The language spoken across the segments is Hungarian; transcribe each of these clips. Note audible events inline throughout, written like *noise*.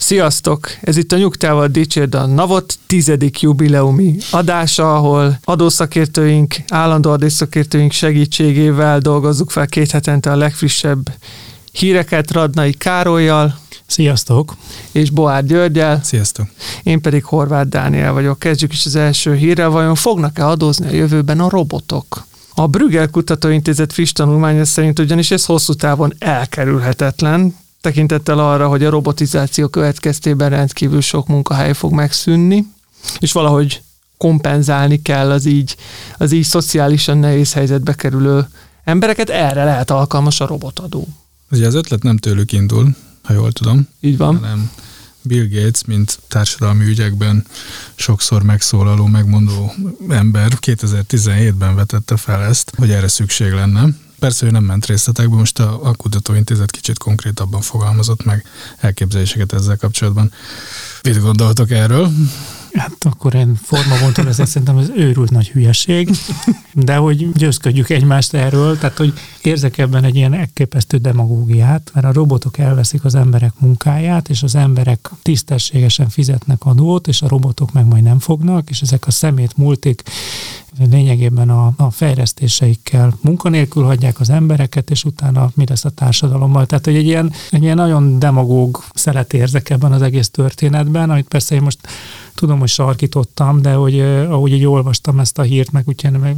Sziasztok! Ez itt a Nyugtával Dicsérd a Navot tizedik jubileumi adása, ahol adószakértőink, állandó adószakértőink segítségével dolgozzuk fel két hetente a legfrissebb híreket Radnai Károlyjal Sziasztok! és Boár Györgyel. Sziasztok! Én pedig Horváth Dániel vagyok. Kezdjük is az első hírrel. Vajon fognak-e adózni a jövőben a robotok? A Brüggel Kutatóintézet friss tanulmánya szerint ugyanis ez hosszú távon elkerülhetetlen, tekintettel arra, hogy a robotizáció következtében rendkívül sok munkahely fog megszűnni, és valahogy kompenzálni kell az így, az így szociálisan nehéz helyzetbe kerülő embereket, erre lehet alkalmas a robotadó. Ugye az ötlet nem tőlük indul, ha jól tudom, Így van? hanem Bill Gates, mint társadalmi ügyekben sokszor megszólaló, megmondó ember 2017-ben vetette fel ezt, hogy erre szükség lenne. Persze ő nem ment részletekbe, most a, a kutatóintézet kicsit konkrétabban fogalmazott meg elképzeléseket ezzel kapcsolatban. Mit gondoltok erről? Hát akkor én formabontól ezért szerintem ez őrült nagy hülyeség, de hogy győzködjük egymást erről, tehát hogy érzek ebben egy ilyen elképesztő demagógiát, mert a robotok elveszik az emberek munkáját, és az emberek tisztességesen fizetnek adót, és a robotok meg majd nem fognak, és ezek a szemét multik lényegében a, a fejlesztéseikkel munkanélkül hagyják az embereket, és utána mi lesz a társadalommal. Tehát, hogy egy ilyen, egy ilyen nagyon demagóg szelet érzek ebben az egész történetben, amit persze én most tudom, hogy sarkítottam, de hogy ahogy így olvastam ezt a hírt, meg utána meg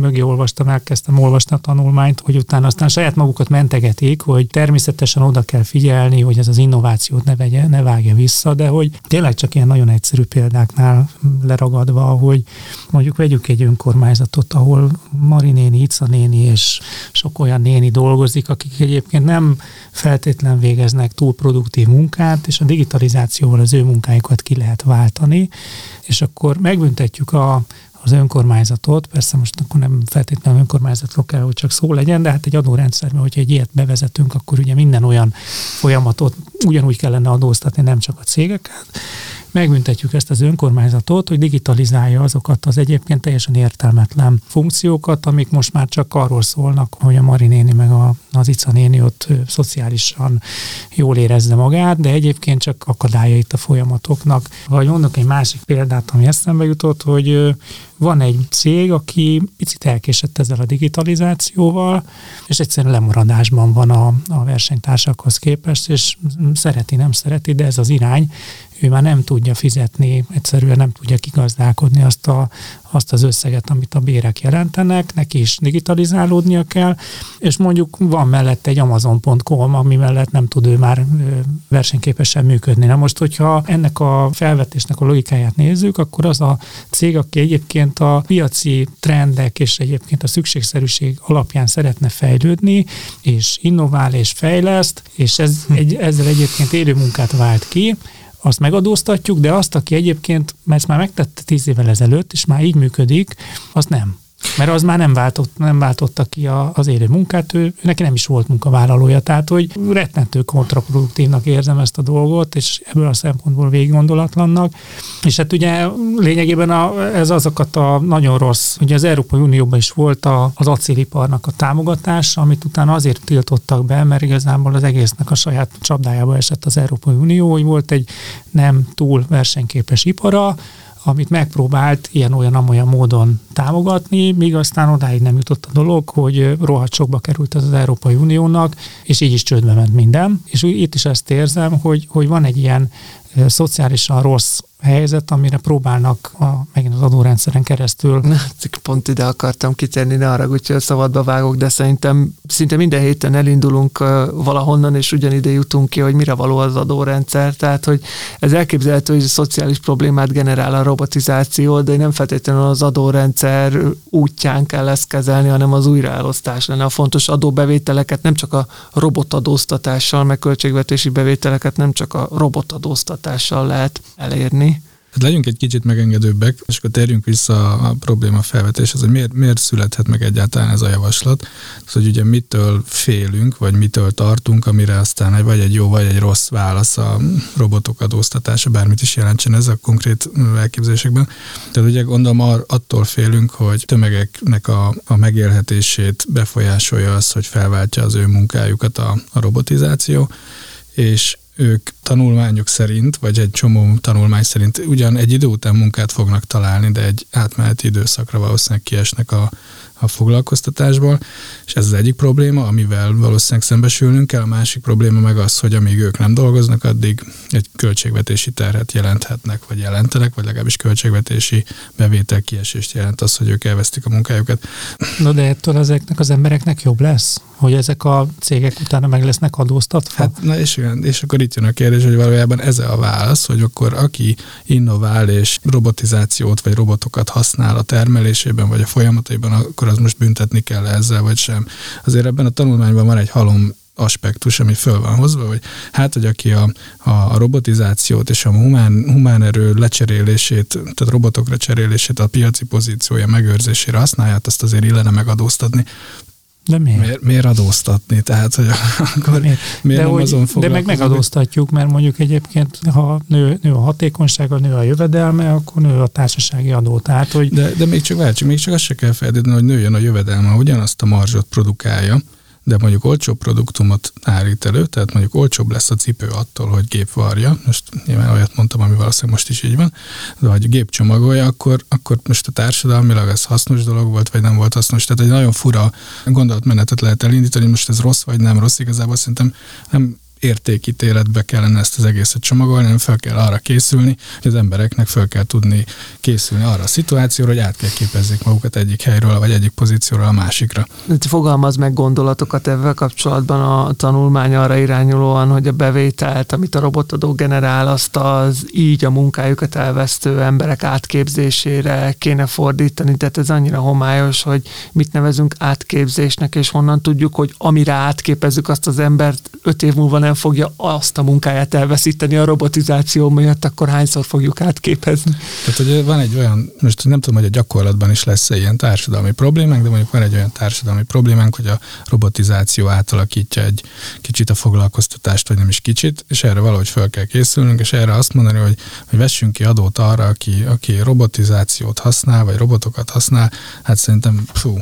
mögé olvastam, elkezdtem olvasni a tanulmányt, hogy utána aztán saját magukat mentegetik, hogy természetesen oda kell figyelni, hogy ez az innovációt ne, vegye, ne vágja vissza, de hogy tényleg csak ilyen nagyon egyszerű példáknál leragadva, hogy mondjuk vegyük egy önkormányzatot, ahol Mari néni, Ica néni és sok olyan néni dolgozik, akik egyébként nem feltétlen végeznek túl produktív munkát, és a digitalizációval az ő munkájukat ki lehet váltani, és akkor megbüntetjük a, az önkormányzatot, persze most akkor nem feltétlenül önkormányzatról kell, hogy csak szó legyen, de hát egy adórendszerben, hogyha egy ilyet bevezetünk, akkor ugye minden olyan folyamatot ugyanúgy kellene adóztatni, nem csak a cégeket, megbüntetjük ezt az önkormányzatot, hogy digitalizálja azokat az egyébként teljesen értelmetlen funkciókat, amik most már csak arról szólnak, hogy a Mari néni meg a, az Ica néni ott szociálisan jól érezze magát, de egyébként csak akadálya itt a folyamatoknak. Vagy mondok egy másik példát, ami eszembe jutott, hogy van egy cég, aki picit elkésett ezzel a digitalizációval, és egyszerűen lemaradásban van a, a versenytársakhoz képest, és szereti, nem szereti, de ez az irány, ő már nem tudja fizetni, egyszerűen nem tudja kigazdálkodni azt, a, azt az összeget, amit a bérek jelentenek, neki is digitalizálódnia kell, és mondjuk van mellett egy amazon.com, ami mellett nem tud ő már versenyképesen működni. Na most, hogyha ennek a felvetésnek a logikáját nézzük, akkor az a cég, aki egyébként a piaci trendek és egyébként a szükségszerűség alapján szeretne fejlődni, és innovál és fejleszt, és ez, egy, ezzel egyébként élő munkát vált ki, azt megadóztatjuk, de azt, aki egyébként, mert ezt már megtette tíz évvel ezelőtt, és már így működik, azt nem. Mert az már nem, váltott, nem váltotta ki a, az élő munkát, ő, neki nem is volt munkavállalója, tehát hogy rettentő kontraproduktívnak érzem ezt a dolgot, és ebből a szempontból végiggondolatlannak. És hát ugye lényegében a, ez azokat a nagyon rossz, ugye az Európai Unióban is volt a, az acéliparnak a támogatása, amit utána azért tiltottak be, mert igazából az egésznek a saját csapdájába esett az Európai Unió, hogy volt egy nem túl versenyképes ipara, amit megpróbált ilyen-olyan-amolyan módon támogatni, míg aztán odáig nem jutott a dolog, hogy rohadt sokba került ez az Európai Uniónak, és így is csődbe ment minden. És itt is ezt érzem, hogy, hogy van egy ilyen szociálisan rossz helyzet, amire próbálnak a, megint az adórendszeren keresztül. Na, pont ide akartam kitérni, ne arra, hogy a szabadba vágok, de szerintem szinte minden héten elindulunk valahonnan, és ugyanide jutunk ki, hogy mire való az adórendszer. Tehát, hogy ez elképzelhető, hogy szociális problémát generál a robotizáció, de nem feltétlenül az adórendszer útján kell ezt kezelni, hanem az újraelosztás lenne a fontos adóbevételeket, nem csak a robotadóztatással, meg költségvetési bevételeket nem csak a robotadóztatással lehet elérni. Hát legyünk egy kicsit megengedőbbek, és akkor térjünk vissza a probléma felvetéshez, hogy miért, miért születhet meg egyáltalán ez a javaslat. Az, hogy ugye mitől félünk, vagy mitől tartunk, amire aztán vagy egy jó, vagy egy rossz válasz a robotok adóztatása, bármit is jelentsen ez a konkrét elképzelésekben. Tehát ugye gondolom attól félünk, hogy tömegeknek a, a megélhetését befolyásolja az, hogy felváltja az ő munkájukat a, a robotizáció, és ők tanulmányok szerint, vagy egy csomó tanulmány szerint ugyan egy idő után munkát fognak találni, de egy átmeneti időszakra valószínűleg kiesnek a, a foglalkoztatásból, és ez az egyik probléma, amivel valószínűleg szembesülnünk kell. A másik probléma meg az, hogy amíg ők nem dolgoznak, addig egy költségvetési terhet jelenthetnek, vagy jelentenek, vagy legalábbis költségvetési bevétel kiesést jelent az, hogy ők elvesztik a munkájukat. Na de ettől ezeknek az embereknek jobb lesz? Hogy ezek a cégek utána meg lesznek adóztatva? Hát, na és, igen, és akkor itt jön a kérdés, hogy valójában ez a válasz, hogy akkor aki innovál és robotizációt vagy robotokat használ a termelésében vagy a folyamataiban, akkor az most büntetni kell ezzel, vagy sem. Azért ebben a tanulmányban van egy halom aspektus, ami föl van hozva, hogy hát, hogy aki a, a robotizációt és a humán, humán erő lecserélését, tehát robotokra cserélését a piaci pozíciója megőrzésére használja, azt azért illene megadóztatni. De miért? Miért, miért adóztatni? Tehát, hogy *laughs* akkor miért, miért de nem hogy, azon De meg megadóztatjuk, mert mondjuk egyébként, ha nő, nő a hatékonysága, nő a jövedelme, akkor nő a társasági adó. Tehát, hogy... de, de még csak várjuk, még csak azt se kell feltétlenül, hogy nőjön a jövedelme, ugyanazt a marzsot produkálja, de mondjuk olcsó produktumot állít elő, tehát mondjuk olcsóbb lesz a cipő attól, hogy gép varja, most nyilván olyat mondtam, ami valószínűleg most is így van, de hogy gép csomagolja, akkor, akkor most a társadalmilag ez hasznos dolog volt, vagy nem volt hasznos. Tehát egy nagyon fura gondolatmenetet lehet elindítani, most ez rossz vagy nem rossz, igazából szerintem nem értékítéletbe kellene ezt az egészet csomagolni, hanem fel kell arra készülni, hogy az embereknek fel kell tudni készülni arra a szituációra, hogy át kell képezzék magukat egyik helyről, vagy egyik pozícióról a másikra. Fogalmaz meg gondolatokat ebben kapcsolatban a tanulmány arra irányulóan, hogy a bevételt, amit a robotadó generál, azt az így a munkájukat elvesztő emberek átképzésére kéne fordítani, tehát ez annyira homályos, hogy mit nevezünk átképzésnek, és honnan tudjuk, hogy amire átképezzük azt az embert, öt év múlva nem fogja azt a munkáját elveszíteni a robotizáció miatt, akkor hányszor fogjuk átképezni? Tehát, hogy van egy olyan, most nem tudom, hogy a gyakorlatban is lesz-e ilyen társadalmi problémánk, de mondjuk van egy olyan társadalmi problémánk, hogy a robotizáció átalakítja egy kicsit a foglalkoztatást, vagy nem is kicsit, és erre valahogy fel kell készülnünk, és erre azt mondani, hogy, hogy vessünk ki adót arra, aki, aki robotizációt használ, vagy robotokat használ, hát szerintem fú,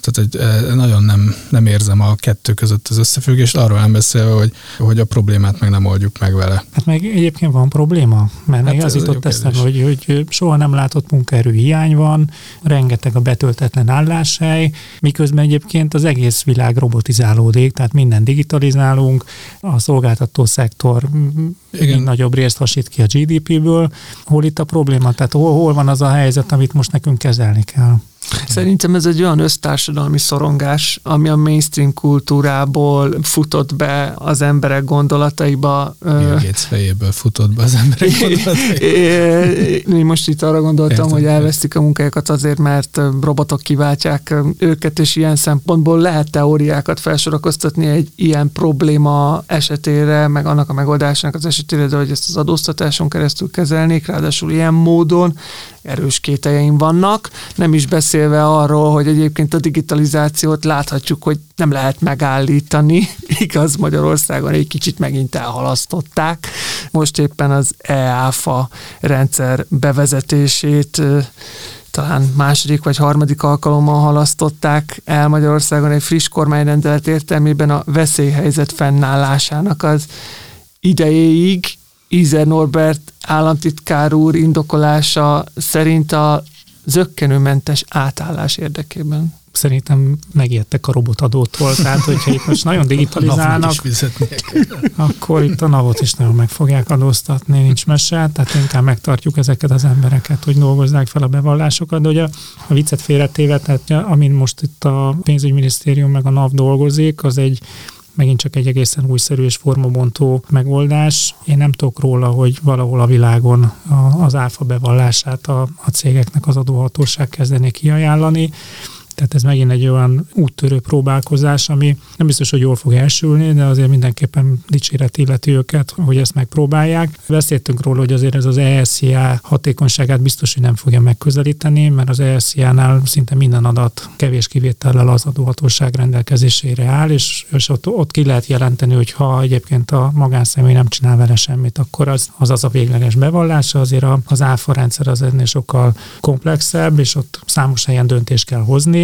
tehát egy, nagyon nem, nem érzem a kettő között az összefüggést, arról nem beszélve, hogy, hogy a problémát meg nem oldjuk meg vele. Hát meg egyébként van probléma, mert hát még az jutott eszembe, hogy, hogy soha nem látott munkaerő hiány van, rengeteg a betöltetlen álláshely, miközben egyébként az egész világ robotizálódik, tehát minden digitalizálunk, a szolgáltató szektor Igen. nagyobb részt hasít ki a GDP-ből. Hol itt a probléma? Tehát hol, hol van az a helyzet, amit most nekünk kezelni kell? Szerintem ez egy olyan össztársadalmi szorongás, ami a mainstream kultúrából futott be az emberek gondolataiba. Bill Gates fejéből futott be az emberek *laughs* gondolataiba. Most itt arra gondoltam, Értem. hogy elvesztik a munkájukat azért, mert robotok kiváltják őket, és ilyen szempontból lehet teóriákat felsorakoztatni egy ilyen probléma esetére, meg annak a megoldásának az esetére, de hogy ezt az adóztatáson keresztül kezelnék, ráadásul ilyen módon erős kételjeim vannak, nem is beszélve arról, hogy egyébként a digitalizációt láthatjuk, hogy nem lehet megállítani. *laughs* Igaz, Magyarországon egy kicsit megint elhalasztották. Most éppen az EÁFA rendszer bevezetését talán második vagy harmadik alkalommal halasztották el Magyarországon egy friss kormányrendelet értelmében a veszélyhelyzet fennállásának az idejéig, Ízer Norbert államtitkár úr indokolása szerint a zöggenőmentes átállás érdekében. Szerintem megijedtek a robotadótól, tehát hogyha itt most nagyon digitalizálnak, akkor itt a navot is nagyon meg fogják adóztatni, nincs mese, tehát inkább megtartjuk ezeket az embereket, hogy dolgozzák fel a bevallásokat, de ugye a, viccet félretéve, tehát amin most itt a pénzügyminisztérium meg a NAV dolgozik, az egy megint csak egy egészen újszerű és formabontó megoldás. Én nem tudok róla, hogy valahol a világon az áfa bevallását a, a cégeknek az adóhatóság kezdené kiajánlani. Tehát ez megint egy olyan úttörő próbálkozás, ami nem biztos, hogy jól fog elsülni, de azért mindenképpen dicséret illeti őket, hogy ezt megpróbálják. Beszéltünk róla, hogy azért ez az ESCA hatékonyságát biztos, hogy nem fogja megközelíteni, mert az ESCA-nál szinte minden adat kevés kivétellel az adóhatóság rendelkezésére áll, és, és ott, ott ki lehet jelenteni, hogy ha egyébként a magánszemély nem csinál vele semmit, akkor az az, az a végleges bevallása, azért az áfa rendszer az ennél sokkal komplexebb, és ott számos helyen döntést kell hozni,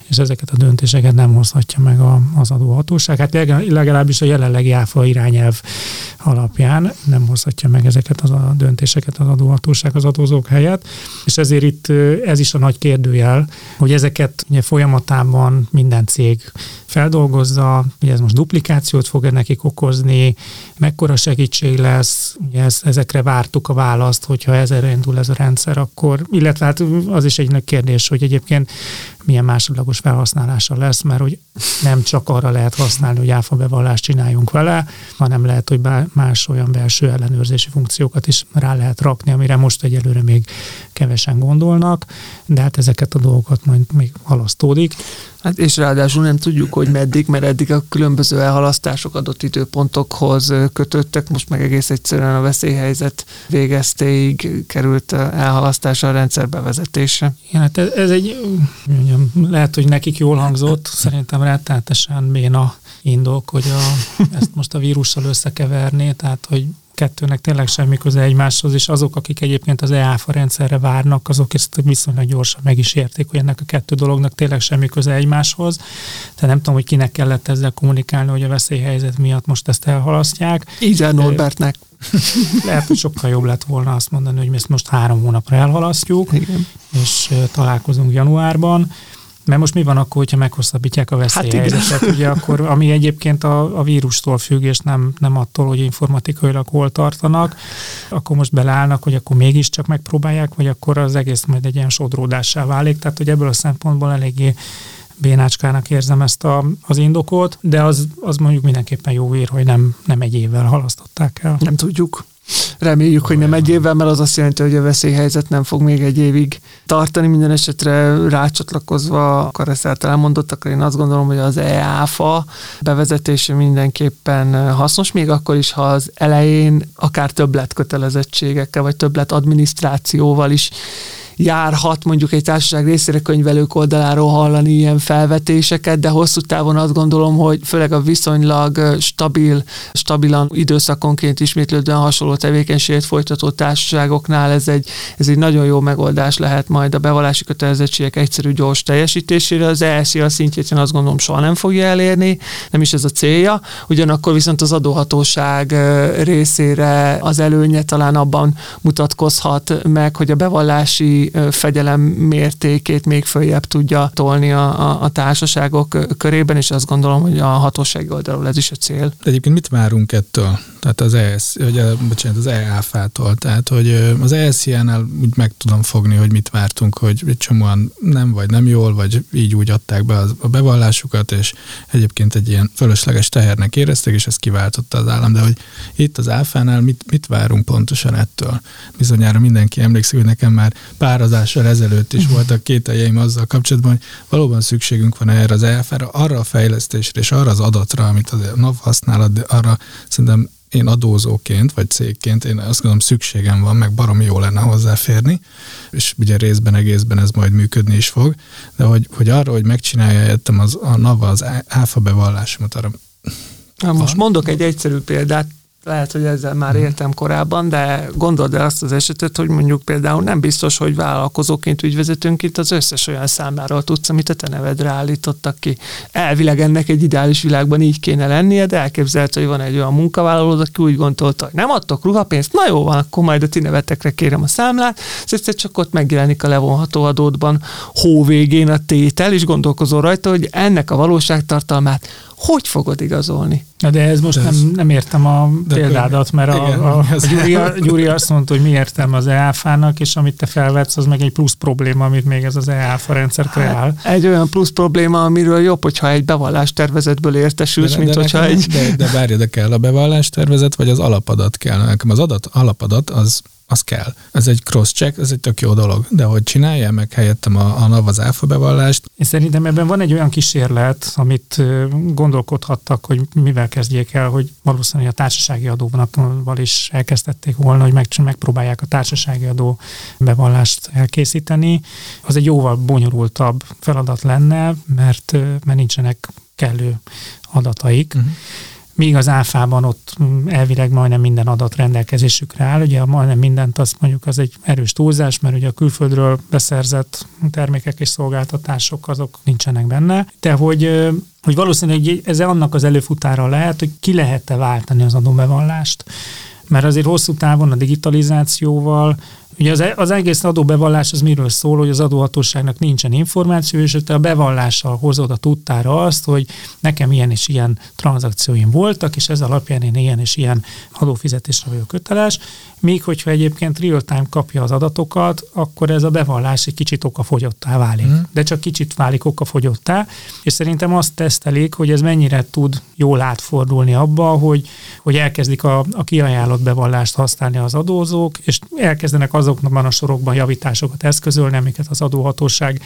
és ezeket a döntéseket nem hozhatja meg a, az adóhatóság. Hát legalábbis a jelenlegi áfa irányelv alapján nem hozhatja meg ezeket az a döntéseket az adóhatóság az adózók helyett, és ezért itt ez is a nagy kérdőjel, hogy ezeket ugye folyamatában minden cég feldolgozza, ugye ez most duplikációt fog-e nekik okozni, mekkora segítség lesz, ugye ez, ezekre vártuk a választ, hogyha ezerre indul ez a rendszer, akkor, illetve hát az is egy nagy kérdés, hogy egyébként milyen másodlagos felhasználása lesz, mert hogy nem csak arra lehet használni, hogy áfa bevallást csináljunk vele, hanem lehet, hogy más olyan belső ellenőrzési funkciókat is rá lehet rakni, amire most egyelőre még kevesen gondolnak, de hát ezeket a dolgokat majd még halasztódik. Hát és ráadásul nem tudjuk, hogy meddig, mert eddig a különböző elhalasztások adott időpontokhoz kötöttek, most meg egész egyszerűen a veszélyhelyzet végeztéig került elhalasztás a rendszer bevezetése. Igen, hát ez, ez egy, mondjam, lehet, hogy nekik jól hangzott, szerintem rettenetesen béna indok, hogy a, ezt most a vírussal összekeverni, tehát hogy kettőnek tényleg semmi köze egymáshoz, és azok, akik egyébként az EÁFA rendszerre várnak, azok ezt viszonylag gyorsan meg is érték, hogy ennek a kettő dolognak tényleg semmi köze egymáshoz. Tehát nem tudom, hogy kinek kellett ezzel kommunikálni, hogy a veszélyhelyzet miatt most ezt elhalasztják. Így Norbertnek. Lehet, hogy sokkal jobb lett volna azt mondani, hogy mi ezt most három hónapra elhalasztjuk, Igen. és találkozunk januárban. Mert most mi van akkor, hogyha meghosszabbítják a veszélyhelyzetet, hát ugye akkor, ami egyébként a, a vírustól függ, és nem, nem attól, hogy informatikailag hol tartanak, akkor most beleállnak, hogy akkor mégiscsak megpróbálják, vagy akkor az egész majd egy ilyen sodródássá válik. Tehát, hogy ebből a szempontból eléggé bénácskának érzem ezt a, az indokot, de az, az mondjuk mindenképpen jó ír, hogy nem, nem egy évvel halasztották el. Nem tudjuk. Reméljük, hogy nem egy évvel, mert az azt jelenti, hogy a veszélyhelyzet nem fog még egy évig tartani. Minden esetre rácsatlakozva, akkor ezt elmondott, akkor én azt gondolom, hogy az EÁFA bevezetése mindenképpen hasznos, még akkor is, ha az elején akár többlet kötelezettségekkel, vagy többlet adminisztrációval is járhat mondjuk egy társaság részére könyvelők oldaláról hallani ilyen felvetéseket, de hosszú távon azt gondolom, hogy főleg a viszonylag stabil, stabilan időszakonként ismétlődően hasonló tevékenységet folytató társaságoknál ez egy, ez egy nagyon jó megoldás lehet majd a bevallási kötelezettségek egyszerű gyors teljesítésére. Az ESZIA szintjét én azt gondolom soha nem fogja elérni, nem is ez a célja. Ugyanakkor viszont az adóhatóság részére az előnye talán abban mutatkozhat meg, hogy a bevallási fegyelem mértékét még följebb tudja tolni a, a, a társaságok körében, és azt gondolom, hogy a hatósági oldalról ez is a cél. De egyébként mit várunk ettől? Tehát az ES, vagy a, bocsánat, az EAF-tól. Tehát, hogy az ESZ-nál úgy meg tudom fogni, hogy mit vártunk, hogy egy csomóan nem vagy nem jól, vagy így úgy adták be a bevallásukat, és egyébként egy ilyen fölösleges tehernek érezték, és ezt kiváltotta az állam. De hogy itt az áfánál mit, mit várunk pontosan ettől? Bizonyára mindenki emlékszik, hogy nekem már pár ezelőtt is voltak kételjeim azzal kapcsolatban, hogy valóban szükségünk van erre az EFR-ra, arra a fejlesztésre és arra az adatra, amit a NAV használ, arra szerintem én adózóként, vagy cégként, én azt gondolom szükségem van, meg baromi jó lenne hozzáférni, és ugye részben, egészben ez majd működni is fog, de hogy, hogy arra, hogy megcsinálja jöttem az, a NAVA az áfa bevallásomat, arra Na, most mondok egy egyszerű példát, lehet, hogy ezzel már mhm. értem korábban, de gondold el azt az esetet, hogy mondjuk például nem biztos, hogy vállalkozóként, ügyvezetőnk itt az összes olyan számáról tudsz, amit a te nevedre állítottak ki. Elvileg ennek egy ideális világban így kéne lennie, de elképzelhető, hogy van egy olyan munkavállaló, aki úgy gondolta, hogy nem adtok ruhapénzt, na jó van, akkor majd a ti nevetekre kérem a számlát, és egyszer csak ott megjelenik a levonható adódban hó végén a tétel, és gondolkozol rajta, hogy ennek a valóságtartalmát hogy fogod igazolni? Na de ez most de ez, nem, nem értem a példádat, mert igen, a, a, a Gyuri, Gyuri azt mondta, hogy mi értem az EAFA-nak, és amit te felvetsz, az meg egy plusz probléma, amit még ez az EAFA rendszer hát, kreál. Hát, egy olyan plusz probléma, amiről jobb, hogyha egy bevallás tervezetből értesülsz, de, mint de hogyha egy... De, de várj, de kell a bevallás tervezet, vagy az alapadat kell. Nekem az adat, alapadat az az kell. Ez egy cross-check, ez egy tök jó dolog, de hogy csinálja meg helyettem a, a NAV az áfa bevallást. Én szerintem ebben van egy olyan kísérlet, amit gondolkodhattak, hogy mivel kezdjék el, hogy valószínűleg a társasági adóval is elkezdették volna, hogy meg, megpróbálják a társasági adó bevallást elkészíteni. Az egy jóval bonyolultabb feladat lenne, mert, mert nincsenek kellő adataik. Uh-huh míg az áfában ott mm, elvileg majdnem minden adat rendelkezésükre áll. Ugye majdnem mindent azt mondjuk az egy erős túlzás, mert ugye a külföldről beszerzett termékek és szolgáltatások azok nincsenek benne, de hogy hogy valószínűleg ez annak az előfutára lehet, hogy ki lehet-e váltani az adóbevallást. Mert azért hosszú távon a digitalizációval Ugye az, az egész adóbevallás az miről szól, hogy az adóhatóságnak nincsen információ, és te a bevallással hozod a tudtára azt, hogy nekem ilyen és ilyen tranzakcióim voltak, és ez alapján én ilyen és ilyen adófizetésre vagyok köteles, Míg hogyha egyébként real-time kapja az adatokat, akkor ez a bevallás egy kicsit okafogyottá válik. Mm. De csak kicsit válik okafogyottá, és szerintem azt tesztelik, hogy ez mennyire tud jól átfordulni abba, hogy, hogy elkezdik a, a kiajánlott bevallást használni az adózók, és elkezdenek azokban a sorokban javításokat eszközölni, amiket az adóhatóság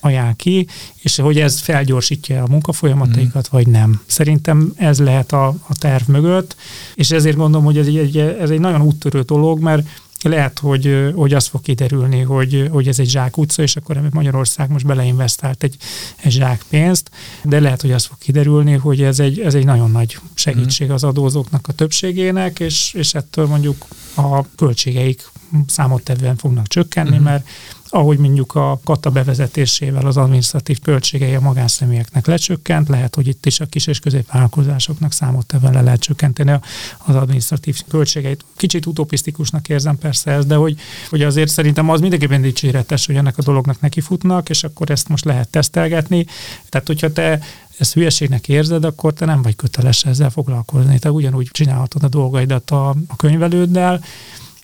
ajánl ki, és hogy ez felgyorsítja a munkafolyamataikat, mm. vagy nem. Szerintem ez lehet a, a terv mögött, és ezért gondolom, hogy ez egy, ez egy nagyon úttörő dolog, mert lehet, hogy, hogy az fog kiderülni, hogy, hogy ez egy zsák utca, és akkor Magyarország most beleinvestált egy, egy zsák pénzt, de lehet, hogy az fog kiderülni, hogy ez egy, ez egy nagyon nagy segítség az adózóknak a többségének, és, és ettől mondjuk a költségeik számottevően fognak csökkenni, uh-huh. mert ahogy mondjuk a kata bevezetésével az adminisztratív költségei a magánszemélyeknek lecsökkent, lehet, hogy itt is a kis és középvállalkozásoknak számottevően le lehet csökkenteni az adminisztratív költségeit. Kicsit utopisztikusnak érzem persze ez, de hogy, hogy azért szerintem az mindenképpen dicséretes, hogy ennek a dolognak nekifutnak, és akkor ezt most lehet tesztelgetni. Tehát, hogyha te ezt hülyeségnek érzed, akkor te nem vagy köteles ezzel foglalkozni. Te ugyanúgy csinálhatod a dolgaidat a, a könyvelőddel,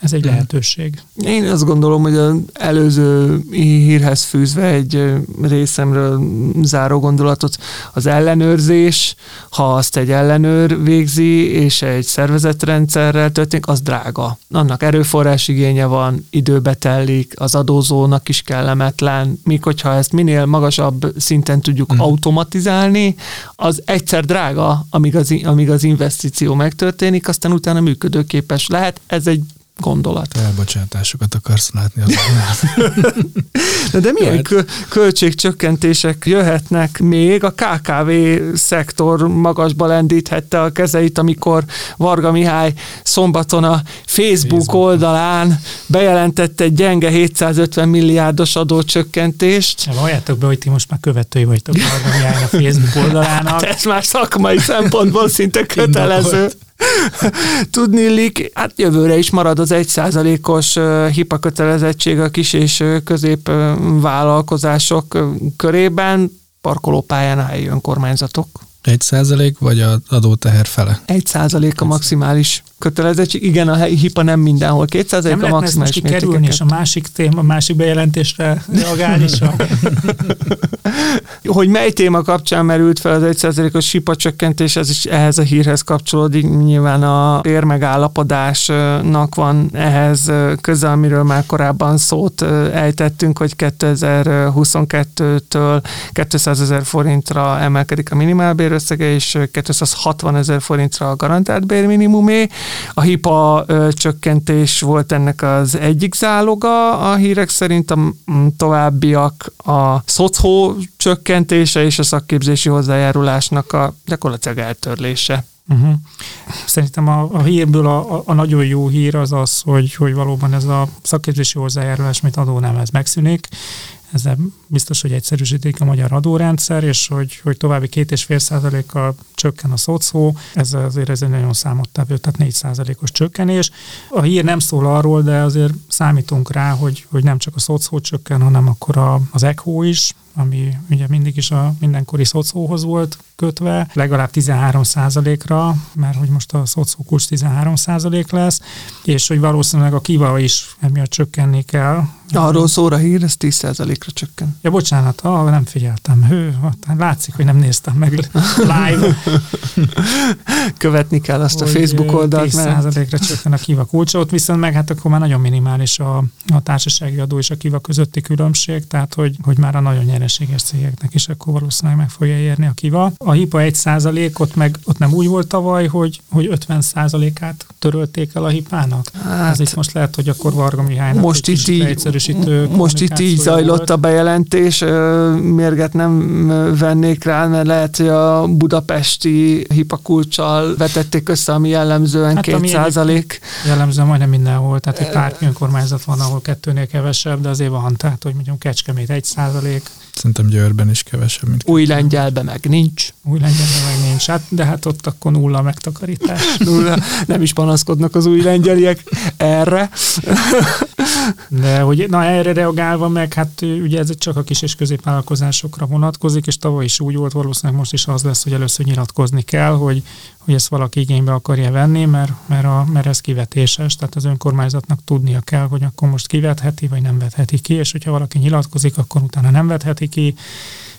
ez egy lehetőség. Én azt gondolom, hogy az előző hírhez fűzve egy részemről záró gondolatot, az ellenőrzés, ha azt egy ellenőr végzi, és egy szervezetrendszerrel történik, az drága. Annak erőforrás igénye van, időbe tellik, az adózónak is kellemetlen, míg hogyha ezt minél magasabb szinten tudjuk mm. automatizálni, az egyszer drága, amíg az, amíg az investíció megtörténik, aztán utána működőképes lehet. Ez egy gondolat. Elbocsátásokat akarsz látni az *laughs* de, de milyen Jöhet. költségcsökkentések jöhetnek még? A KKV szektor magasba lendíthette a kezeit, amikor Varga Mihály szombaton a Facebook, Facebook. oldalán bejelentette egy gyenge 750 milliárdos adócsökkentést. Ja, valljátok be, hogy ti most már követői vagytok Varga Mihály a Facebook *laughs* oldalának. Hát ez már szakmai szempontból szinte kötelező. Tudni illik, hát jövőre is marad az egy százalékos hipa kötelezettség a kis és közép vállalkozások körében, parkolópályán a helyi önkormányzatok. Egy százalék, vagy a adóteher fele? Egy százalék a maximális kötelezettség. Igen, a hipa nem mindenhol. 200 nem a maximális Nem kerülni, és a másik téma, a másik bejelentésre reagálni Hogy mely téma kapcsán merült fel az 1%-os hipa csökkentés, ez is ehhez a hírhez kapcsolódik. Nyilván a bérmegállapodásnak van ehhez köze, amiről már korábban szót ejtettünk, hogy 2022-től 200 ezer forintra emelkedik a minimálbérösszege, és 260 ezer forintra a garantált bérminimumé. A hipa ö, csökkentés volt ennek az egyik záloga a hírek szerint, a továbbiak a szocó csökkentése és a szakképzési hozzájárulásnak a gyakorlatilag eltörlése. Uh-huh. Szerintem a, a hírből a, a, nagyon jó hír az az, hogy, hogy valóban ez a szakképzési hozzájárulás, mint adónám, ez megszűnik ezzel biztos, hogy egyszerűsítik a magyar adórendszer, és hogy, hogy további két és fél százalékkal csökken a szocó, ez azért ez egy nagyon számottevő, tehát négy százalékos csökkenés. A hír nem szól arról, de azért számítunk rá, hogy, hogy nem csak a szocó csökken, hanem akkor a, az ECHO is, ami ugye mindig is a mindenkori szocóhoz volt kötve, legalább 13% ra mert hogy most a szocó kulcs 13% lesz, és hogy valószínűleg a kiva is emiatt csökkenni kell, Arról szóra hír, ez 10%-ra csökken. Ja, bocsánat, ah, nem figyeltem. Hő, látszik, hogy nem néztem meg live. *laughs* Követni kell azt a Facebook oldalt. 10%-ra csökken a kiva kulcsa, ott viszont meg hát akkor már nagyon minimális a, a társasági adó és a kiva közötti különbség, tehát hogy, hogy már a nagyon nyereséges cégeknek is akkor valószínűleg meg fogja érni a kiva. A hipa 1 ott meg ott nem úgy volt tavaly, hogy, hogy 50 át törölték el a hipának. Hát, Ez itt most lehet, hogy akkor Varga Mihálynak most itt így, erősítő Most itt így zajlott volt. a bejelentés, mérget nem vennék rá, mert lehet, hogy a budapesti hipakulcsal vetették össze, ami jellemzően hát, 2 százalék. Jellemzően majdnem mindenhol, tehát egy pár önkormányzat van, ahol kettőnél kevesebb, de azért van, tehát hogy mondjuk Kecskemét 1 százalék, Szerintem Győrben is kevesebb, mint Új lengyelben meg nincs. Új lengyelben meg nincs, hát, de hát ott akkor nulla megtakarítás. *laughs* nulla. Nem is panaszkodnak az új lengyeliek erre. de hogy na erre reagálva meg, hát ugye ez csak a kis és középvállalkozásokra vonatkozik, és tavaly is úgy volt, valószínűleg most is az lesz, hogy először nyilatkozni kell, hogy hogy ezt valaki igénybe akarja venni, mert, mert, a, mert ez kivetéses, tehát az önkormányzatnak tudnia kell, hogy akkor most kivetheti, vagy nem vetheti ki, és hogyha valaki nyilatkozik, akkor utána nem vetheti ki,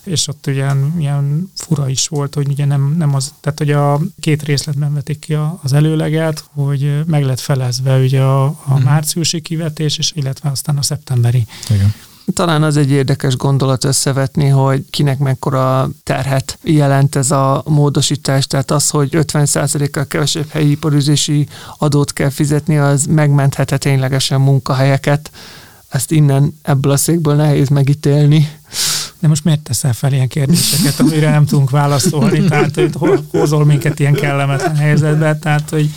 és ott ugye ilyen, ilyen fura is volt, hogy ugye nem, nem az, tehát hogy a két részletben vetik ki az előleget, hogy meg lett felezve ugye a, a hmm. márciusi kivetés, és illetve aztán a szeptemberi. Igen. Talán az egy érdekes gondolat összevetni, hogy kinek mekkora terhet jelent ez a módosítás, tehát az, hogy 50%-kal kevesebb helyi iparüzési adót kell fizetni, az megmenthette ténylegesen munkahelyeket. Ezt innen ebből a székből nehéz megítélni. De most miért teszel fel ilyen kérdéseket, amire nem tudunk válaszolni? Tehát, hogy hozol minket ilyen kellemetlen helyzetbe, tehát, hogy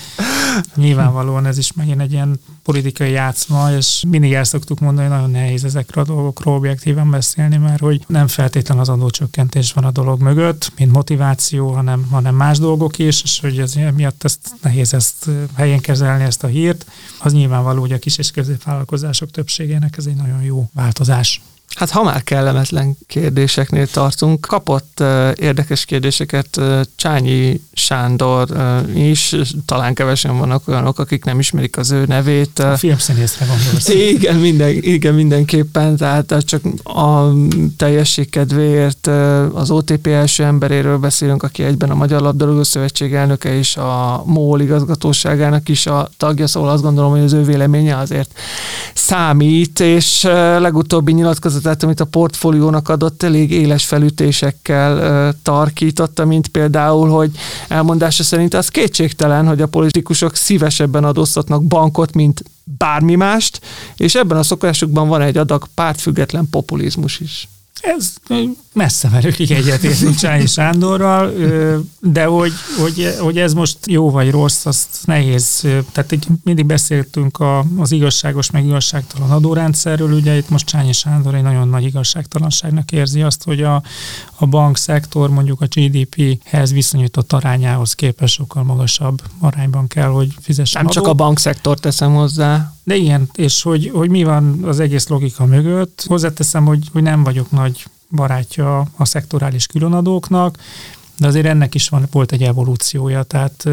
nyilvánvalóan ez is megint egy ilyen politikai játszma, és mindig el szoktuk mondani, hogy nagyon nehéz ezekről a dolgokról objektíven beszélni, mert hogy nem feltétlen az adócsökkentés van a dolog mögött, mint motiváció, hanem, hanem más dolgok is, és hogy ez miatt ezt nehéz ezt helyén kezelni ezt a hírt. Az nyilvánvaló, hogy a kis és középvállalkozások többségének ez egy nagyon jó változás. Hát ha már kellemetlen kérdéseknél tartunk, kapott uh, érdekes kérdéseket uh, Csányi Sándor uh, is, talán kevesen vannak olyanok, akik nem ismerik az ő nevét. A filmszínészre gondolsz. *laughs* Igen, minden, igen, mindenképpen, tehát csak a teljesség kedvéért az OTP első emberéről beszélünk, aki egyben a Magyar Labdarúgó Szövetség elnöke és a MOL igazgatóságának is a tagja, szóval azt gondolom, hogy az ő véleménye azért számít, és legutóbbi nyilatkozat tehát amit a portfóliónak adott, elég éles felütésekkel tarkította, mint például, hogy elmondása szerint az kétségtelen, hogy a politikusok szívesebben adóztatnak bankot, mint bármi mást, és ebben a szokásukban van egy adag pártfüggetlen populizmus is. Ez messze merőkig egyetértünk Csányi Sándorral, de hogy, hogy, hogy ez most jó vagy rossz, azt nehéz. Tehát így mindig beszéltünk a, az igazságos, meg igazságtalan adórendszerről, ugye itt most Csányi Sándor egy nagyon nagy igazságtalanságnak érzi azt, hogy a, a bankszektor mondjuk a GDP-hez viszonyított arányához képest sokkal magasabb arányban kell, hogy fizessen Nem adó. csak a bankszektor teszem hozzá. De igen, és hogy, hogy mi van az egész logika mögött. Hozzáteszem, hogy, hogy nem vagyok nagy barátja a szektorális különadóknak, de azért ennek is van, volt egy evolúciója, tehát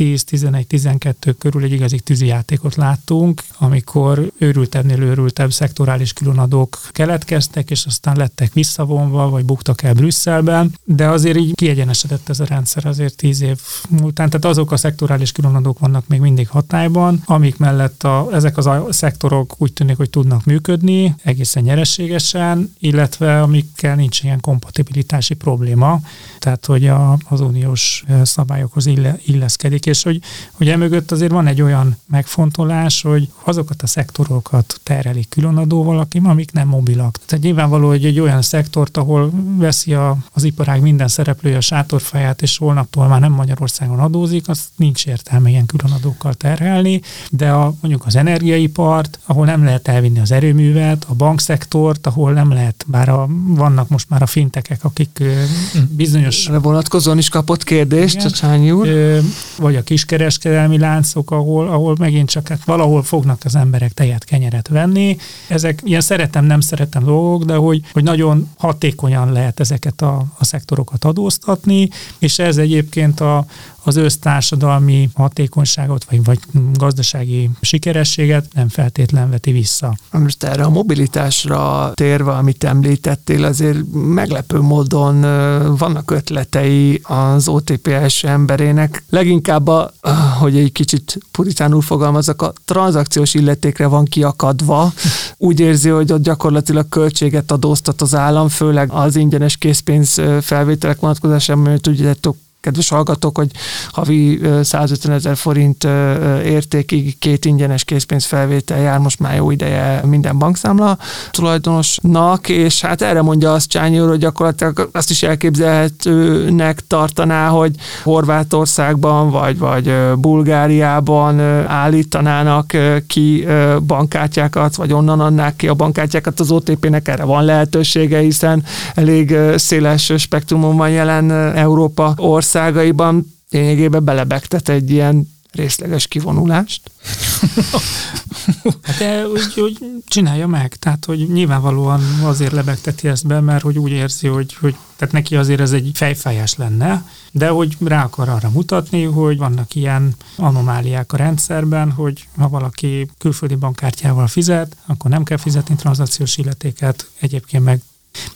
2010-11-12 körül egy igazi tűzijátékot láttunk, amikor őrültebbnél őrültebb szektorális különadók keletkeztek, és aztán lettek visszavonva, vagy buktak el Brüsszelben, de azért így kiegyenesedett ez a rendszer azért tíz év múltán. Tehát azok a szektorális különadók vannak még mindig hatályban, amik mellett a, ezek az a szektorok úgy tűnik, hogy tudnak működni egészen nyereségesen, illetve amikkel nincs ilyen kompatibilitási probléma, tehát hogy a, az uniós szabályokhoz ille, illeszkedik, és hogy, hogy emögött azért van egy olyan megfontolás, hogy azokat a szektorokat terelik különadóval, amik nem mobilak. Tehát nyilvánvaló, hogy egy olyan szektort, ahol veszi a, az iparág minden szereplője a sátorfáját, és holnaptól már nem Magyarországon adózik, az nincs értelme ilyen különadókkal terhelni, de a, mondjuk az energiaipart, ahol nem lehet elvinni az erőművet, a bankszektort, ahol nem lehet, bár a, vannak most már a fintekek, akik bizonyos... Vonatkozóan is kapott kérdést, Igen, Csányi úr vagy a a kiskereskedelmi láncok, ahol, ahol megint csak hát valahol fognak az emberek tejet, kenyeret venni. Ezek ilyen szeretem, nem szeretem dolgok, de hogy, hogy nagyon hatékonyan lehet ezeket a, a szektorokat adóztatni, és ez egyébként a, az össztársadalmi hatékonyságot, vagy, vagy gazdasági sikerességet nem feltétlen veti vissza. Most erre a mobilitásra térve, amit említettél, azért meglepő módon vannak ötletei az OTPS emberének. Leginkább, a, hogy egy kicsit puritánul fogalmazok, a tranzakciós illetékre van kiakadva. Úgy érzi, hogy ott gyakorlatilag költséget adóztat az állam, főleg az ingyenes készpénz felvételek vonatkozásában, mert tudjátok, kedves hallgatók, hogy havi 150 ezer forint értékig két ingyenes készpénzfelvétel jár most már jó ideje minden bankszámla tulajdonosnak, és hát erre mondja azt Csányi úr, hogy gyakorlatilag azt is elképzelhetőnek tartaná, hogy Horvátországban vagy, vagy Bulgáriában állítanának ki bankkártyákat, vagy onnan adnák ki a bankkártyákat. Az OTP-nek, erre van lehetősége, hiszen elég széles spektrumon van jelen Európa ország országaiban lényegében belebegtet egy ilyen részleges kivonulást. *laughs* de úgy, úgy csinálja meg, tehát hogy nyilvánvalóan azért lebegteti ezt be, mert hogy úgy érzi, hogy, hogy tehát neki azért ez egy fejfájás lenne, de hogy rá akar arra mutatni, hogy vannak ilyen anomáliák a rendszerben, hogy ha valaki külföldi bankkártyával fizet, akkor nem kell fizetni tranzakciós illetéket, egyébként meg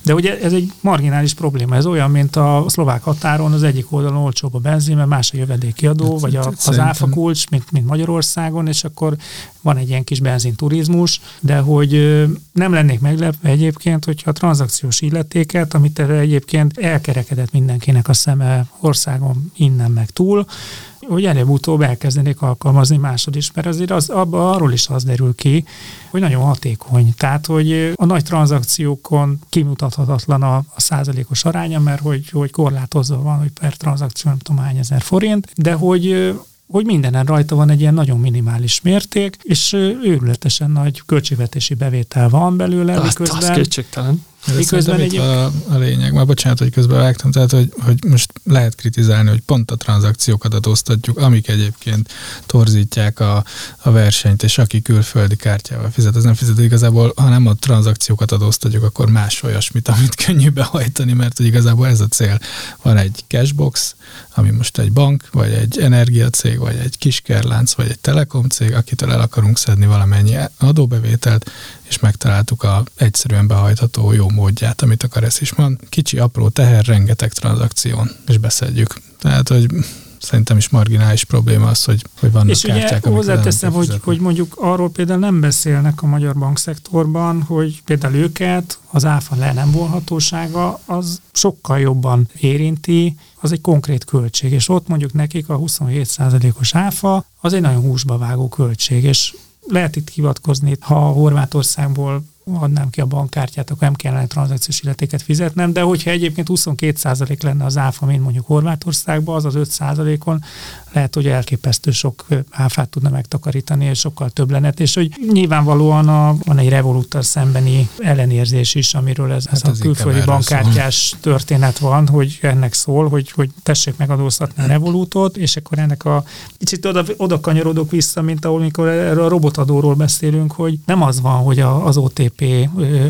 de ugye ez egy marginális probléma. Ez olyan, mint a szlovák határon az egyik oldalon olcsóbb a benzin, mert más a jövedékiadó, hát, vagy a, az áfa kulcs, mint, mint Magyarországon, és akkor van egy ilyen kis benzinturizmus, de hogy nem lennék meglepve egyébként, hogyha a tranzakciós illetéket, amit erre egyébként elkerekedett mindenkinek a szeme országon innen meg túl, hogy előbb-utóbb elkezdenék alkalmazni másod is, mert azért az, abba, arról is az derül ki, hogy nagyon hatékony. Tehát, hogy a nagy tranzakciókon kimutathatatlan a, a százalékos aránya, mert hogy, hogy korlátozva van, hogy per tranzakció nem tudom hány ezer forint, de hogy hogy mindenen rajta van egy ilyen nagyon minimális mérték, és őrületesen nagy költségvetési bevétel van belőle. Azt, miközben, az kétségtelen. Miközben egy... a, a lényeg, már bocsánat, hogy közben vágtam, tehát hogy, hogy most lehet kritizálni, hogy pont a tranzakciókat adóztatjuk, amik egyébként torzítják a, a versenyt, és aki külföldi kártyával fizet, az nem fizet igazából, ha nem a tranzakciókat adóztatjuk, akkor más olyasmit, amit könnyű behajtani, mert hogy igazából ez a cél. Van egy cashbox, ami most egy bank, vagy egy energiacég, vagy egy kiskerlánc, vagy egy telekom cég, akitől el akarunk szedni valamennyi adóbevételt, és megtaláltuk a egyszerűen behajtható jó módját, amit a Karesz is mond. Kicsi, apró teher, rengeteg tranzakción, és beszedjük. Tehát, hogy szerintem is marginális probléma az, hogy, hogy vannak És kártyák, ugye hozzáteszem, hogy, hogy mondjuk arról például nem beszélnek a magyar bankszektorban, hogy például őket az áfa le nem volhatósága az sokkal jobban érinti, az egy konkrét költség, és ott mondjuk nekik a 27%-os áfa az egy nagyon húsba vágó költség, és lehet itt hivatkozni, ha Horvátországból adnám ki a bankkártyát, akkor nem kellene tranzakciós illetéket fizetnem, de hogyha egyébként 22% lenne az áfa, mint mondjuk Horvátországban, az az 5%-on lehet, hogy elképesztő sok áfát tudna megtakarítani, és sokkal több lenne. És hogy nyilvánvalóan a, van egy revoluttal szembeni ellenérzés is, amiről ez, hát ez a külföldi bankkártyás szól. történet van, hogy ennek szól, hogy, hogy tessék megadóztatni a revolútot, és akkor ennek a kicsit oda, oda kanyarodok vissza, mint ahol mikor erről a robotadóról beszélünk, hogy nem az van, hogy a, az OTP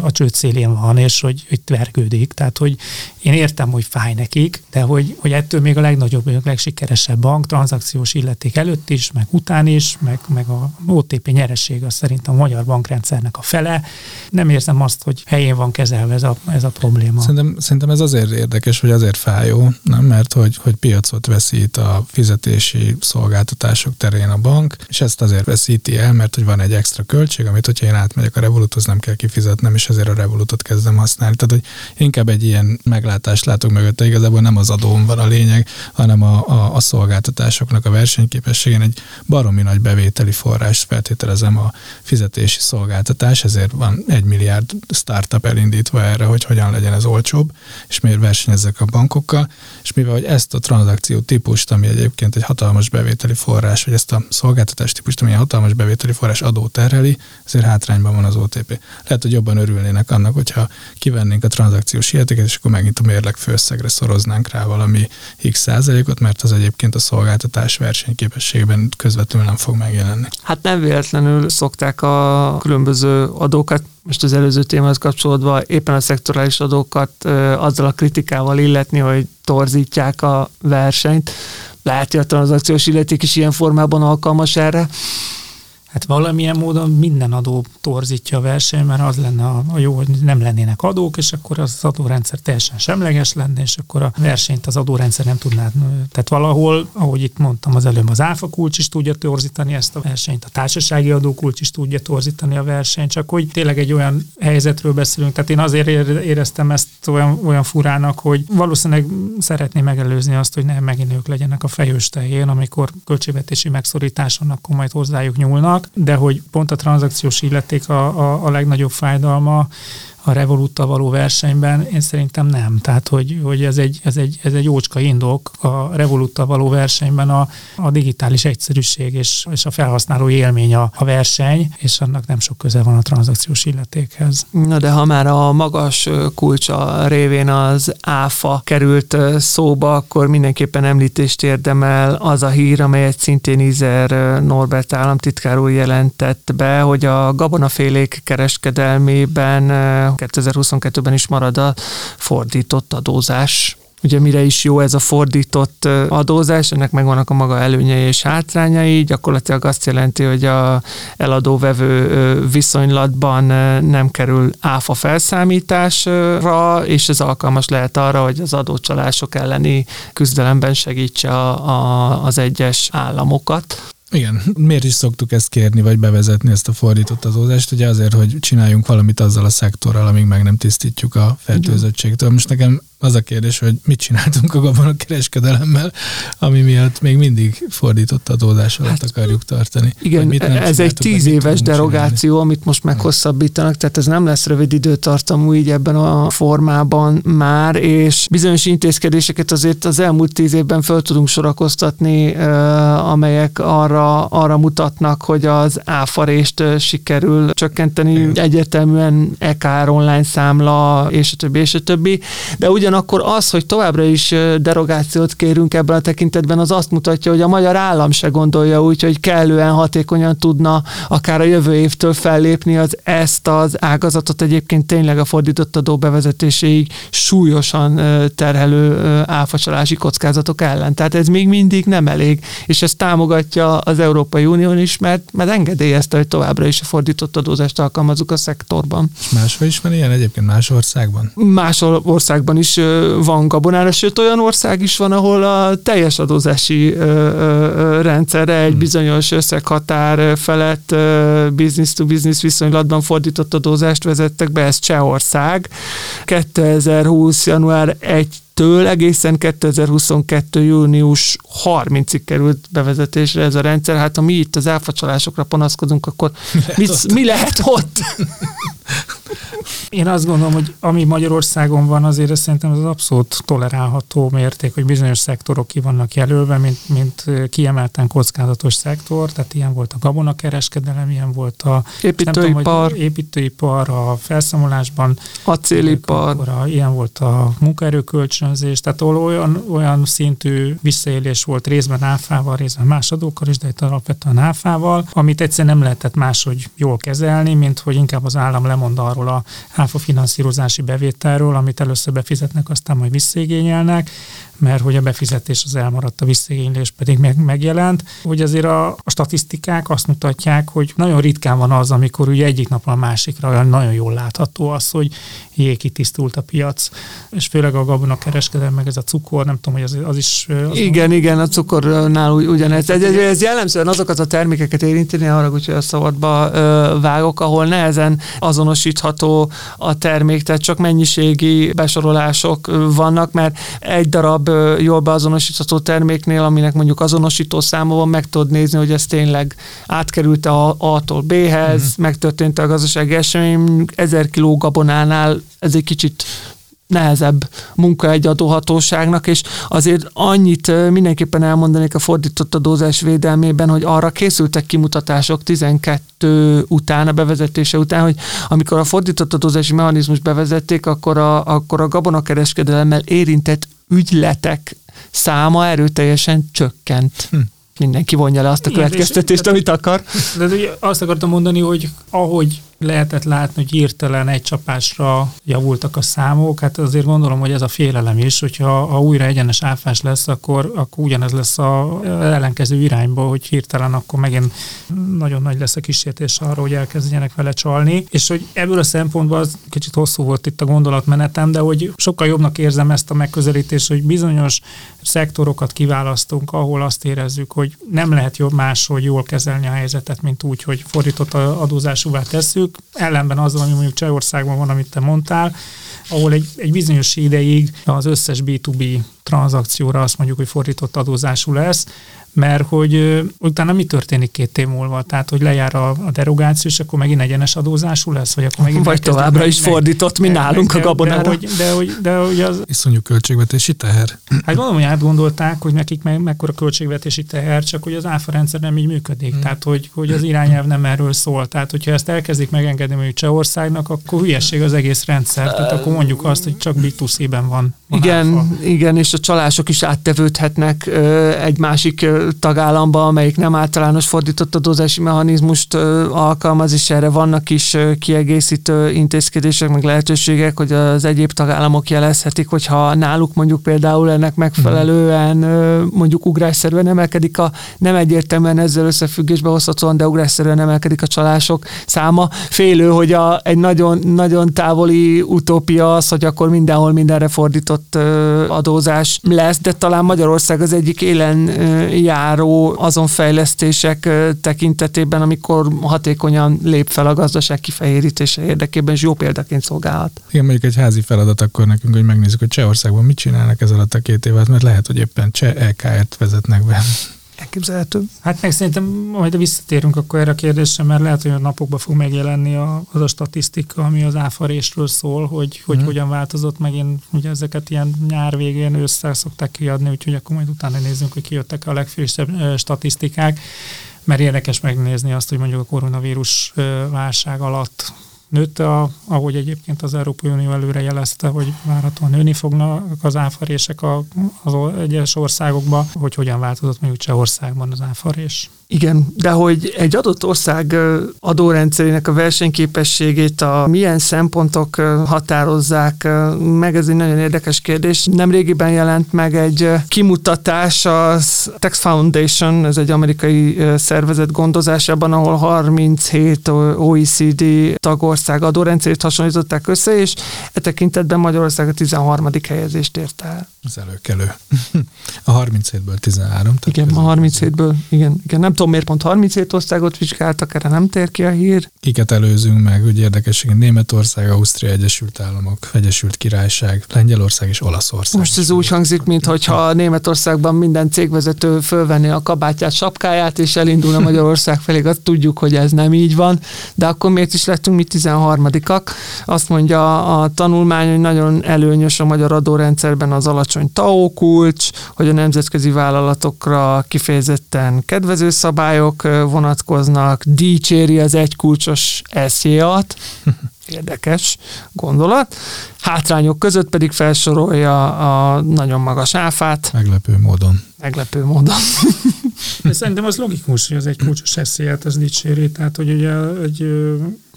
a csőd szélén van, és hogy, hogy vergődik. Tehát, hogy én értem, hogy fáj nekik, de hogy, hogy ettől még a legnagyobb, a legsikeresebb bank, tranzakciós illeték előtt is, meg után is, meg, meg a OTP nyereség az szerintem a magyar bankrendszernek a fele. Nem érzem azt, hogy helyén van kezelve ez a, ez a probléma. Szerintem, szerintem ez azért érdekes, vagy azért fájó, nem? mert hogy, hogy piacot veszít a fizetési szolgáltatások terén a bank, és ezt azért veszíti el, mert hogy van egy extra költség, amit hogyha én átmegyek a Revoluthoz, nem kell kifizetnem, és ezért a Revolutot kezdem használni. Tehát, hogy inkább egy ilyen meglátást látok mögötte, igazából nem az adóm van a lényeg, hanem a, a, a szolgáltatások vállalatoknak a versenyképességén egy baromi nagy bevételi forrás feltételezem a fizetési szolgáltatás, ezért van egy milliárd startup elindítva erre, hogy hogyan legyen ez olcsóbb, és miért versenyezzek a bankokkal, és mivel hogy ezt a tranzakció típust, ami egyébként egy hatalmas bevételi forrás, vagy ezt a szolgáltatás típust, ami egy hatalmas bevételi forrás adó terheli, ezért hátrányban van az OTP. Lehet, hogy jobban örülnének annak, hogyha kivennénk a tranzakciós illetéket, és akkor megint a mérleg főszegre szoroznánk rá valami x százalékot, mert az egyébként a szolgáltatás versenyképességben közvetlenül nem fog megjelenni. Hát nem véletlenül szokták a különböző adókat most az előző témához kapcsolódva éppen a szektorális adókat azzal a kritikával illetni, hogy torzítják a versenyt. Lehet, hogy a tranzakciós illeték is ilyen formában alkalmas erre. Hát valamilyen módon minden adó torzítja a verseny, mert az lenne a, jó, hogy nem lennének adók, és akkor az adórendszer teljesen semleges lenne, és akkor a versenyt az adórendszer nem tudná. Tehát valahol, ahogy itt mondtam az előbb, az áfa kulcs is tudja torzítani ezt a versenyt, a társasági adókulcs is tudja torzítani a versenyt, csak hogy tényleg egy olyan helyzetről beszélünk. Tehát én azért éreztem ezt olyan, olyan furának, hogy valószínűleg szeretném megelőzni azt, hogy nem megint ők legyenek a fejős tehén, amikor költségvetési megszorításon akkor majd hozzájuk nyúlnak de hogy pont a tranzakciós illeték a, a, a legnagyobb fájdalma, a Revoluttal való versenyben, én szerintem nem. Tehát, hogy, hogy ez, egy, ez, egy, ez egy jócska indok a Revoluttal való versenyben a, a digitális egyszerűség és, és a felhasználó élmény a, a verseny, és annak nem sok köze van a tranzakciós illetékhez. Na de ha már a magas kulcsa révén az áfa került szóba, akkor mindenképpen említést érdemel az a hír, amelyet szintén Izer Norbert államtitkár úr jelentett be, hogy a gabonafélék kereskedelmében 2022-ben is marad a fordított adózás. Ugye mire is jó ez a fordított adózás, ennek megvannak a maga előnyei és hátrányai, gyakorlatilag azt jelenti, hogy a eladó-vevő viszonylatban nem kerül áfa felszámításra, és ez alkalmas lehet arra, hogy az adócsalások elleni küzdelemben segítse a, a, az egyes államokat. Igen, miért is szoktuk ezt kérni, vagy bevezetni ezt a fordított adózást? Ugye azért, hogy csináljunk valamit azzal a szektorral, amíg meg nem tisztítjuk a fertőzöttségtől. Most nekem az a kérdés, hogy mit csináltunk a kereskedelemmel, ami miatt még mindig fordított adózás alatt hát, akarjuk tartani. Igen, mit ez egy tíz éves derogáció, csinálni. amit most meghosszabbítanak, tehát ez nem lesz rövid időtartamú így ebben a formában már, és bizonyos intézkedéseket azért az elmúlt tíz évben föl tudunk sorakoztatni, amelyek arra, arra mutatnak, hogy az áfarést sikerül csökkenteni, egyértelműen EKR online számla, és a többi, és a többi, de ugyan Ugyanakkor az, hogy továbbra is derogációt kérünk ebben a tekintetben, az azt mutatja, hogy a magyar állam se gondolja úgy, hogy kellően hatékonyan tudna akár a jövő évtől fellépni. Az ezt az ágazatot egyébként tényleg a fordított adó bevezetéséig súlyosan terhelő áfacsalási kockázatok ellen. Tehát ez még mindig nem elég, és ezt támogatja az Európai Unió is, mert, mert engedélyezte, hogy továbbra is a fordított adózást alkalmazunk a szektorban. És máshol is van ilyen egyébként más országban? Más országban is van gabonára, sőt olyan ország is van, ahol a teljes adózási rendszerre egy hmm. bizonyos összeghatár felett business to business viszonylatban fordított adózást vezettek be, ez Csehország. 2020. január 1 től egészen 2022. június 30-ig került bevezetésre ez a rendszer. Hát ha mi itt az elfacsalásokra panaszkodunk, akkor mi lehet, mit, ott? Mi lehet ott? Én azt gondolom, hogy ami Magyarországon van, azért szerintem az abszolút tolerálható mérték, hogy bizonyos szektorok ki vannak jelölve, mint, mint kiemelten kockázatos szektor, tehát ilyen volt a gabonakereskedelem, ilyen volt a építőipar, tudom, építőipar a felszámolásban, acélipar, a, ilyen volt a munkaerőkölcsönzés, tehát olyan, olyan szintű visszaélés volt részben áfával, részben más adókkal is, de itt alapvetően áfával, amit egyszerűen nem lehetett máshogy jól kezelni, mint hogy inkább az állam lemond arról a áfa finanszírozási bevételről, amit először befizetnek, aztán majd visszaigényelnek, mert hogy a befizetés az elmaradt, a visszaigénylés pedig meg, megjelent. Hogy azért a, a statisztikák azt mutatják, hogy nagyon ritkán van az, amikor ugye egyik napra a másikra nagyon jól látható az, hogy jé, kitisztult a piac, és főleg a gabona kereskedelem, meg ez a cukor, nem tudom, hogy az, az is... Az igen, van. igen, a cukornál ugyanez. Ez, ez, ez jellemzően azokat a termékeket érinteni, arra, hogy a szabadba vágok, ahol nehezen azonosítható a termék, tehát csak mennyiségi besorolások vannak, mert egy darab jól beazonosítható terméknél, aminek mondjuk azonosító száma van, meg tudod nézni, hogy ez tényleg átkerült a A-tól B-hez, mm. megtörtént a gazdasági esemény, ezer kiló gabonánál ez egy kicsit nehezebb munka egy adóhatóságnak, és azért annyit mindenképpen elmondanék a fordított adózás védelmében, hogy arra készültek kimutatások 12 után, a bevezetése után, hogy amikor a fordított adózási mechanizmus bevezették, akkor a, akkor a gabonakereskedelemmel érintett ügyletek száma erőteljesen csökkent. Hm mindenki vonja le azt a következtetést, amit akar. De, de azt akartam mondani, hogy ahogy lehetett látni, hogy hirtelen egy csapásra javultak a számok, hát azért gondolom, hogy ez a félelem is, hogyha ha újra egyenes áfás lesz, akkor, akkor ugyanez lesz a ellenkező irányba, hogy hirtelen akkor megint nagyon nagy lesz a kísértés arra, hogy elkezdjenek vele csalni, és hogy ebből a szempontból az kicsit hosszú volt itt a gondolatmenetem, de hogy sokkal jobbnak érzem ezt a megközelítést, hogy bizonyos szektorokat kiválasztunk, ahol azt érezzük, hogy nem lehet jobb máshogy jól kezelni a helyzetet, mint úgy, hogy fordított adózásúvá tesszük, ellenben azzal, ami mondjuk Csehországban van, amit te mondtál, ahol egy, egy bizonyos ideig az összes B2B tranzakcióra azt mondjuk, hogy fordított adózású lesz, mert hogy utána mi történik két év múlva? Tehát, hogy lejár a, a derogáció, és akkor megint egyenes adózású lesz? Vagy, akkor megint vagy továbbra meg, is fordított, mi nálunk de, a gabonára. De, de, de, hogy, de, hogy az... Iszonyú költségvetési teher. Hát gondolom, hogy átgondolták, hogy nekik meg, mekkora költségvetési teher, csak hogy az áfa rendszer nem így működik. Hmm. Tehát, hogy, hogy az irányelv nem erről szól. Tehát, hogyha ezt elkezdik megengedni mondjuk Csehországnak, akkor hülyeség az egész rendszer. Tehát akkor mondjuk azt, hogy csak B2C-ben van. van igen, áfa. igen, és a csalások is áttevődhetnek egy másik tagállamba, amelyik nem általános fordított adózási mechanizmust alkalmaz, és erre vannak is kiegészítő intézkedések, meg lehetőségek, hogy az egyéb tagállamok jelezhetik, hogyha náluk mondjuk például ennek megfelelően mondjuk ugrásszerűen emelkedik a, nem egyértelműen ezzel összefüggésbe hozhatóan, de ugrásszerűen emelkedik a csalások száma. Félő, hogy a, egy nagyon, nagyon távoli utópia az, hogy akkor mindenhol mindenre fordított adózás lesz, de talán Magyarország az egyik élen járó azon fejlesztések tekintetében, amikor hatékonyan lép fel a gazdaság kifehérítése érdekében, és jó példaként szolgálhat. Igen, mondjuk egy házi feladat akkor nekünk, hogy megnézzük, hogy Csehországban mit csinálnak ez alatt a két évet, mert lehet, hogy éppen Cseh LKR-t vezetnek be elképzelhető. Hát meg szerintem majd visszatérünk akkor erre a kérdésre, mert lehet, hogy a napokban fog megjelenni a, az a statisztika, ami az áfarésről szól, hogy, hogy hmm. hogyan változott meg. Én ugye ezeket ilyen nyár végén ősszel szokták kiadni, úgyhogy akkor majd utána nézzünk, hogy kijöttek a legfrissebb statisztikák mert érdekes megnézni azt, hogy mondjuk a koronavírus válság alatt nőtt, a, ahogy egyébként az Európai Unió előre jelezte, hogy várhatóan nőni fognak az áfarések az egyes országokban, hogy hogyan változott mondjuk Csehországban az áfarés. Igen, de hogy egy adott ország adórendszerének a versenyképességét a milyen szempontok határozzák meg, ez egy nagyon érdekes kérdés. Nem régiben jelent meg egy kimutatás, a Tax Foundation, ez egy amerikai szervezet gondozásában, ahol 37 OECD tagország adórendszerét hasonlították össze, és e tekintetben Magyarország a 13. helyezést ért el. *laughs* Ez előkelő. A 37-ből 13. Igen, a 37-ből, igen, igen. Nem tudom, miért pont 37 országot vizsgáltak, erre nem tér ki a hír. Kiket előzünk meg, hogy érdekesség, Németország, Ausztria, Egyesült Államok, Egyesült Királyság, Lengyelország és Olaszország. Most ez úgy hangzik, mintha Németországban minden cégvezető fölvenné a kabátját, sapkáját, és elindulna Magyarország felé. Azt tudjuk, hogy ez nem így van, de akkor miért is lettünk mi 13-ak? Azt mondja a tanulmány, hogy nagyon előnyös a magyar adórendszerben az alacsony TAO kulcs, hogy a nemzetközi vállalatokra kifejezetten kedvező szabályok vonatkoznak, dicséri az egykulcsos eszéjat, *laughs* érdekes gondolat. Hátrányok között pedig felsorolja a nagyon magas áfát. Meglepő módon. Meglepő módon. De szerintem az logikus, hogy az egy kulcsos eszélyet az dicséri, tehát hogy ugye egy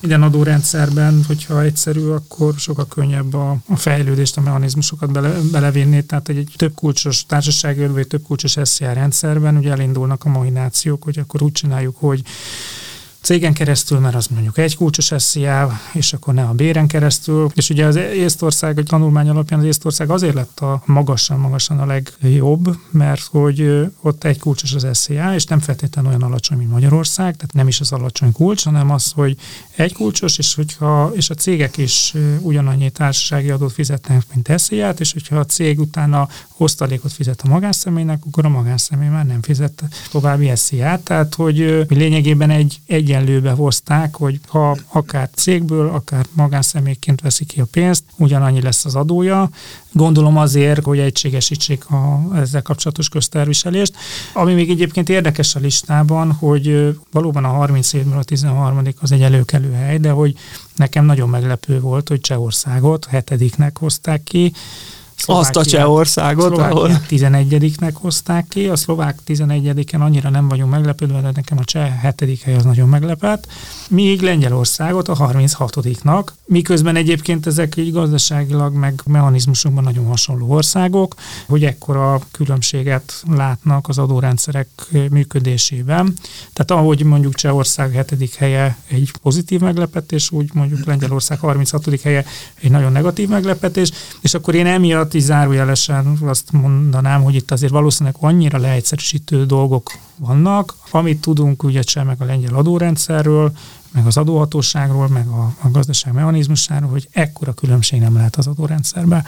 minden adórendszerben, hogyha egyszerű, akkor sokkal könnyebb a, a fejlődést, a mechanizmusokat bele, belevinni. Tehát egy, egy több kulcsos társasági vagy több kulcsos SZR rendszerben ugye elindulnak a mahinációk, hogy akkor úgy csináljuk, hogy cégen keresztül, mert az mondjuk egy kulcsos SZIA, és akkor ne a béren keresztül. És ugye az Észtország, egy tanulmány alapján az Észtország azért lett a magasan-magasan a legjobb, mert hogy ott egy kulcsos az SZIA, és nem feltétlenül olyan alacsony, mint Magyarország, tehát nem is az alacsony kulcs, hanem az, hogy egy kulcsos, és, hogyha, és a cégek is ugyanannyi társasági adót fizetnek, mint SZIA-t, és hogyha a cég utána osztalékot fizet a magánszemélynek, akkor a magánszemély már nem fizet további SZIA-t, tehát hogy lényegében egy egyenlőbe hozták, hogy ha akár cégből, akár magánszemélyként veszi ki a pénzt, ugyanannyi lesz az adója, Gondolom azért, hogy egységesítsék a, ezzel kapcsolatos közterviselést. Ami még egyébként érdekes a listában, hogy valóban a 30 évből a 13. az egy előkelő hely, de hogy nekem nagyon meglepő volt, hogy Csehországot hetediknek hozták ki, azt a Csehországot, ahol... 11-nek hozták ki, a szlovák 11-en annyira nem vagyunk meglepődve, de nekem a cseh 7. hely az nagyon meglepett, míg Lengyelországot a 36-nak, miközben egyébként ezek így gazdaságilag meg mechanizmusokban nagyon hasonló országok, hogy ekkora különbséget látnak az adórendszerek működésében. Tehát ahogy mondjuk Csehország 7. helye egy pozitív meglepetés, úgy mondjuk Lengyelország 36. helye egy nagyon negatív meglepetés, és akkor én emiatt miatt is zárójelesen azt mondanám, hogy itt azért valószínűleg annyira leegyszerűsítő dolgok vannak, amit tudunk ugye sem meg a lengyel adórendszerről, meg az adóhatóságról, meg a, a gazdaság mechanizmusáról, hogy ekkora különbség nem lehet az adórendszerben.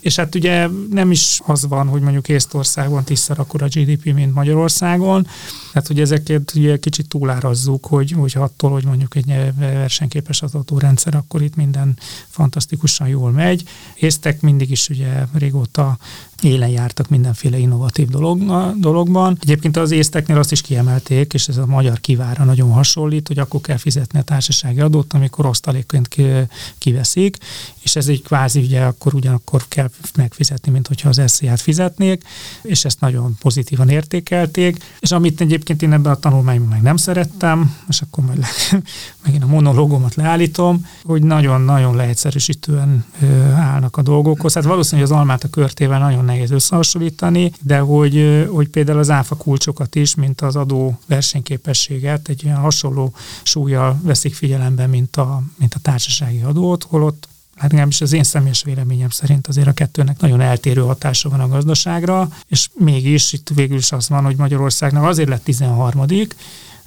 És hát ugye nem is az van, hogy mondjuk Észtországban tízszer a GDP, mint Magyarországon, tehát hogy ezeket ugye kicsit túlárazzuk, hogy, hogy attól, hogy mondjuk egy versenyképes az adórendszer, akkor itt minden fantasztikusan jól megy. Észtek mindig is ugye régóta élen jártak mindenféle innovatív dolog, dologban. Egyébként az észteknél azt is kiemelték, és ez a magyar kivára nagyon hasonlít, hogy akkor kell fizetni a társasági adót, amikor osztalékként kiveszik, és ez egy kvázi ugye akkor ugyanakkor kell megfizetni, mint hogyha az SZIA-t fizetnék, és ezt nagyon pozitívan értékelték, és amit egyébként én ebben a tanulmányban meg nem szerettem, és akkor majd le, *laughs* megint a monológomat leállítom, hogy nagyon-nagyon leegyszerűsítően állnak a dolgokhoz. Hát valószínűleg az almát a körtével nagyon nehéz összehasonlítani, de hogy, hogy például az áfa kulcsokat is, mint az adó versenyképességet egy olyan hasonló súlyjal veszik figyelembe, mint a, mint a társasági adót, holott hát legalábbis az én személyes véleményem szerint azért a kettőnek nagyon eltérő hatása van a gazdaságra, és mégis itt végül is az van, hogy Magyarországnak azért lett 13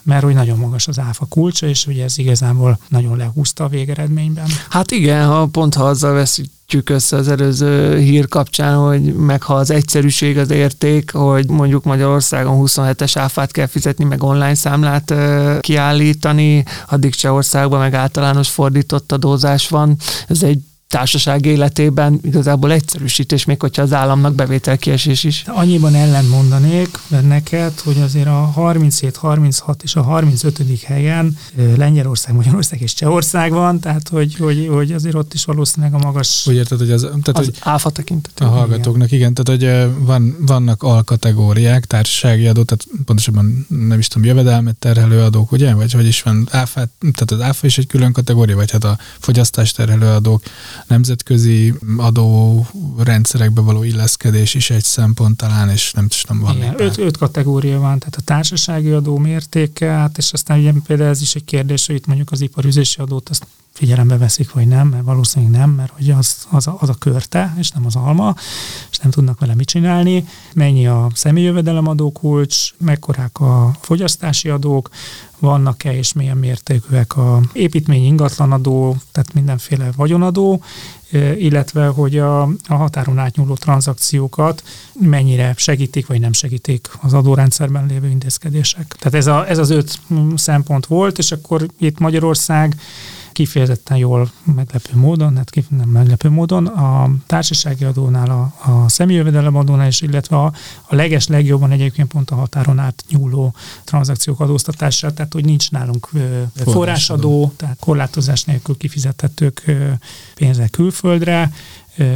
mert hogy nagyon magas az áfa kulcsa, és ugye ez igazából nagyon lehúzta a végeredményben. Hát igen, ha pont ha azzal veszítjük össze az előző hír kapcsán, hogy meg ha az egyszerűség az érték, hogy mondjuk Magyarországon 27-es áfát kell fizetni, meg online számlát kiállítani, addig Csehországban meg általános fordított adózás van. Ez egy társaság életében igazából egyszerűsítés, még hogyha az államnak bevételkiesés is. Annyiban ellen mondanék neked, hogy azért a 37, 36 és a 35. helyen Lengyelország, Magyarország és Csehország van, tehát hogy, hogy, hogy azért ott is valószínűleg a magas... Úgy érted, hogy az, tehát, az hogy áfa tekintetében. A hallgatóknak, igen, tehát hogy van, vannak alkategóriák, társasági adó, tehát pontosabban nem is tudom, jövedelmet terhelő adók, ugye? Vagy hogy is van áfát, tehát az áfa is egy külön kategória, vagy hát a fogyasztás terhelő adók, nemzetközi adórendszerekbe való illeszkedés is egy szempont talán, és nem tudom, van Igen, öt, öt kategória van, tehát a társasági adó mértéke, hát és aztán ugye például ez is egy kérdés, hogy itt mondjuk az iparüzési adót azt figyelembe veszik, vagy nem, mert valószínűleg nem, mert hogy az, az, a, az a körte, és nem az alma, és nem tudnak vele mit csinálni. Mennyi a személyjövedelemadó kulcs, mekkorák a fogyasztási adók, vannak-e és milyen mértékűek a építmény ingatlanadó, tehát mindenféle vagyonadó, illetve hogy a, a határon átnyúló tranzakciókat mennyire segítik vagy nem segítik az adórendszerben lévő intézkedések. Tehát ez, a, ez az öt szempont volt, és akkor itt Magyarország kifejezetten jól meglepő módon, hát nem meglepő módon, a társasági adónál, a, a személyjövedelem adónál is, illetve a, a leges legjobban egyébként pont a határon át nyúló tranzakciók adóztatása, tehát hogy nincs nálunk forrásadó, forrásadó tehát korlátozás nélkül kifizethetők pénzek külföldre,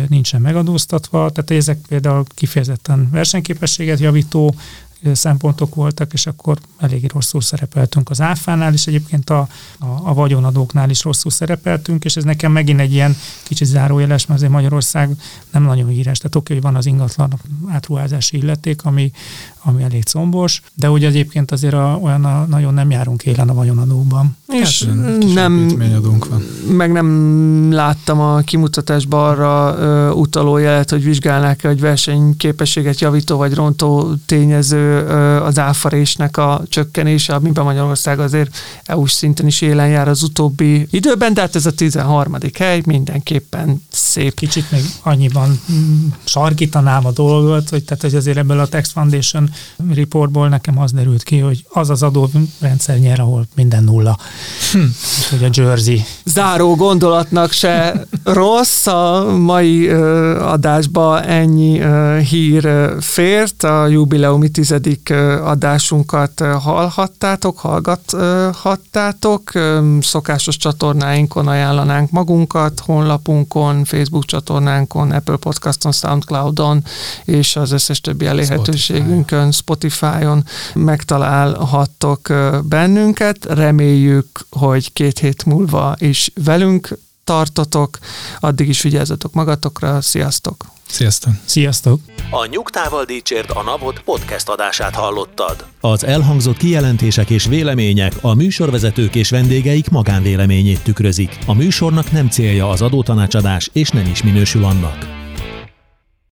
nincsen megadóztatva, tehát ezek például kifejezetten versenyképességet javító szempontok voltak, és akkor elég rosszul szerepeltünk az áfánál, és egyébként a, a, a vagyonadóknál is rosszul szerepeltünk, és ez nekem megint egy ilyen kicsit zárójeles, mert azért Magyarország nem nagyon híres. Tehát oké, hogy van az ingatlan átruházási illeték, ami, ami elég combos, de úgy egyébként azért a, olyan a, nagyon nem járunk élen a vagyonadóban. És Hát, nem, van. meg nem láttam a kimutatásban arra ö, utaló jelet, hogy vizsgálnák egy versenyképességet javító vagy rontó tényező ö, az áfarésnek a csökkenése, amiben Magyarország azért EU-s szinten is élen jár az utóbbi időben, de hát ez a 13. hely mindenképpen szép. Kicsit még annyiban mm, sarkítanám a dolgot, hogy, tehát, hogy azért ebből a Tax Foundation reportból nekem az derült ki, hogy az az adórendszer nyer, ahol minden nulla. Hm. Hogy a Jersey Záró gondolatnak se *laughs* rossz, a mai ö, adásba ennyi ö, hír ö, fért, a jubileumi tizedik ö, adásunkat ö, hallhattátok, hallgathattátok, Ö, szokásos csatornáinkon ajánlanánk magunkat, honlapunkon, Facebook csatornánkon, Apple Podcaston, Soundcloudon, és az összes többi elérhetőségünkön, Spotify-on megtalálhattok bennünket. Reméljük, hogy két hét múlva is velünk tartotok. Addig is vigyázzatok magatokra. Sziasztok! Sziasztok! Sziasztok! A Nyugtával Dícsért a Napot podcast adását hallottad. Az elhangzott kijelentések és vélemények a műsorvezetők és vendégeik magánvéleményét tükrözik. A műsornak nem célja az adótanácsadás, és nem is minősül annak.